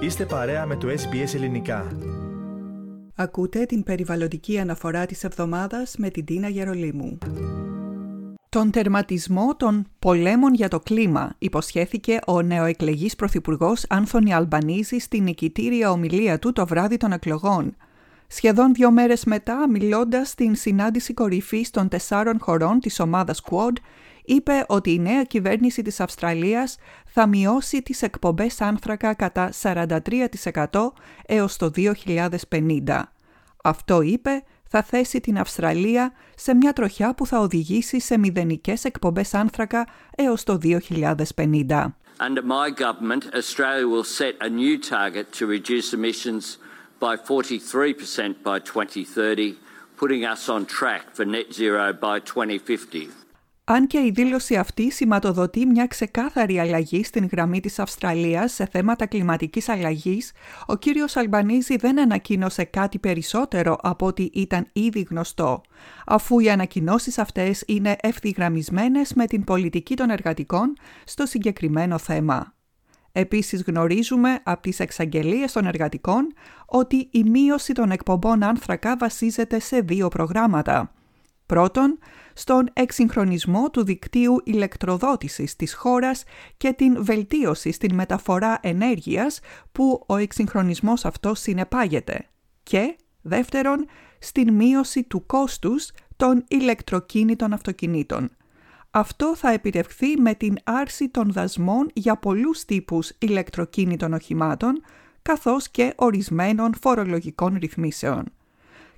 Είστε παρέα με το SBS Ελληνικά. Ακούτε την περιβαλλοντική αναφορά της εβδομάδας με την Τίνα Γερολίμου. Τον τερματισμό των πολέμων για το κλίμα υποσχέθηκε ο νεοεκλεγής πρωθυπουργός Άνθονι Αλμπανίζη στην νικητήρια ομιλία του το βράδυ των εκλογών. Σχεδόν δύο μέρες μετά, μιλώντας στην συνάντηση κορυφής των τεσσάρων χωρών της ομάδας Quad, είπε ότι η νέα κυβέρνηση της Αυστραλίας θα μειώσει τις εκπομπές άνθρακα κατά 43% έως το 2050. Αυτό, είπε, θα θέσει την Αυστραλία σε μια τροχιά που θα οδηγήσει σε μηδενικές εκπομπές άνθρακα έως το 2050. Under my government, Australia will set a new target to reduce emissions by 43% by 2030, putting us on track for net zero by 2050. Αν και η δήλωση αυτή σηματοδοτεί μια ξεκάθαρη αλλαγή στην γραμμή της Αυστραλίας σε θέματα κλιματικής αλλαγής, ο κύριος Αλμπανίζη δεν ανακοίνωσε κάτι περισσότερο από ό,τι ήταν ήδη γνωστό, αφού οι ανακοινώσεις αυτές είναι ευθυγραμμισμένες με την πολιτική των εργατικών στο συγκεκριμένο θέμα. Επίσης γνωρίζουμε από τις εξαγγελίες των εργατικών ότι η μείωση των εκπομπών άνθρακα βασίζεται σε δύο προγράμματα. Πρώτον, στον εξυγχρονισμό του δικτύου ηλεκτροδότησης της χώρας και την βελτίωση στην μεταφορά ενέργειας που ο εξυγχρονισμός αυτός συνεπάγεται. Και, δεύτερον, στην μείωση του κόστους των ηλεκτροκίνητων αυτοκινήτων. Αυτό θα επιτευχθεί με την άρση των δασμών για πολλούς τύπους ηλεκτροκίνητων οχημάτων, καθώς και ορισμένων φορολογικών ρυθμίσεων.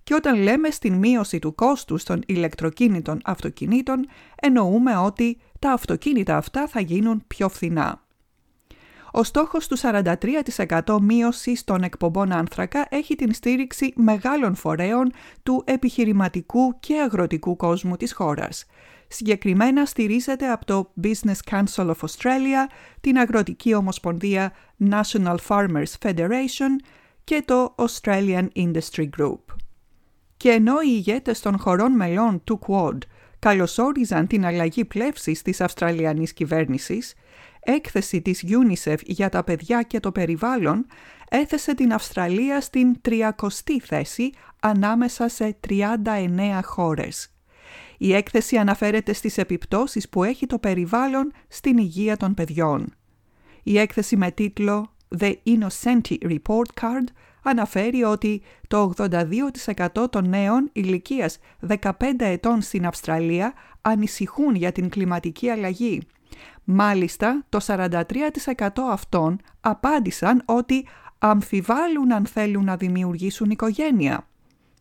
Και όταν λέμε στην μείωση του κόστους των ηλεκτροκίνητων αυτοκινήτων, εννοούμε ότι τα αυτοκίνητα αυτά θα γίνουν πιο φθηνά. Ο στόχος του 43% μείωσης των εκπομπών άνθρακα έχει την στήριξη μεγάλων φορέων του επιχειρηματικού και αγροτικού κόσμου της χώρας. Συγκεκριμένα στηρίζεται από το Business Council of Australia, την Αγροτική Ομοσπονδία National Farmers Federation και το Australian Industry Group. Και ενώ οι ηγέτες των χωρών μελών του Quad καλωσόριζαν την αλλαγή πλεύσης της Αυστραλιανής κυβέρνησης, έκθεση της UNICEF για τα παιδιά και το περιβάλλον έθεσε την Αυστραλία στην 30η θέση ανάμεσα σε 39 χώρες. Η έκθεση αναφέρεται στις επιπτώσεις που έχει το περιβάλλον στην υγεία των παιδιών. Η έκθεση με τίτλο «The Innocenti Report Card» αναφέρει ότι το 82% των νέων ηλικίας 15 ετών στην Αυστραλία ανησυχούν για την κλιματική αλλαγή. Μάλιστα, το 43% αυτών απάντησαν ότι αμφιβάλλουν αν θέλουν να δημιουργήσουν οικογένεια.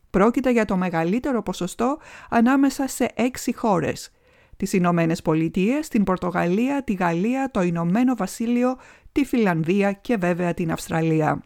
Πρόκειται για το μεγαλύτερο ποσοστό ανάμεσα σε έξι χώρες. Τις Ηνωμένες Πολιτείες, την Πορτογαλία, τη Γαλλία, το Ηνωμένο Βασίλειο, τη Φιλανδία και βέβαια την Αυστραλία.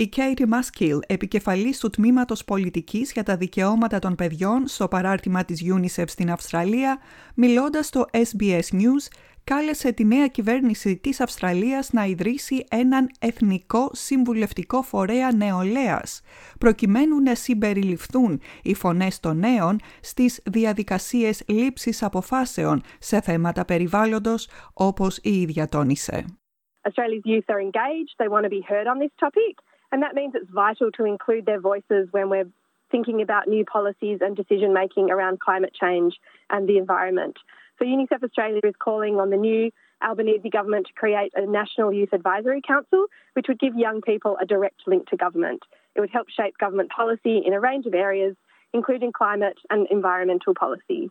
Η Κέιτι Μάσκιλ, επικεφαλής του Τμήματος Πολιτικής για τα Δικαιώματα των Παιδιών στο παράρτημα της UNICEF στην Αυστραλία, μιλώντας στο SBS News, κάλεσε τη νέα κυβέρνηση της Αυστραλίας να ιδρύσει έναν εθνικό συμβουλευτικό φορέα νεολαίας, προκειμένου να συμπεριληφθούν οι φωνές των νέων στις διαδικασίες λήψης αποφάσεων σε θέματα περιβάλλοντος, όπως η ίδια τόνισε. Australia's youth are engaged, they want to be heard on this topic. And that means it's vital to include their voices when we're thinking about new policies and decision making around climate change and the environment. So UNICEF Australia is calling on the new Albanese government to create a National Youth Advisory Council, which would give young people a direct link to government. It would help shape government policy in a range of areas, including climate and environmental policy.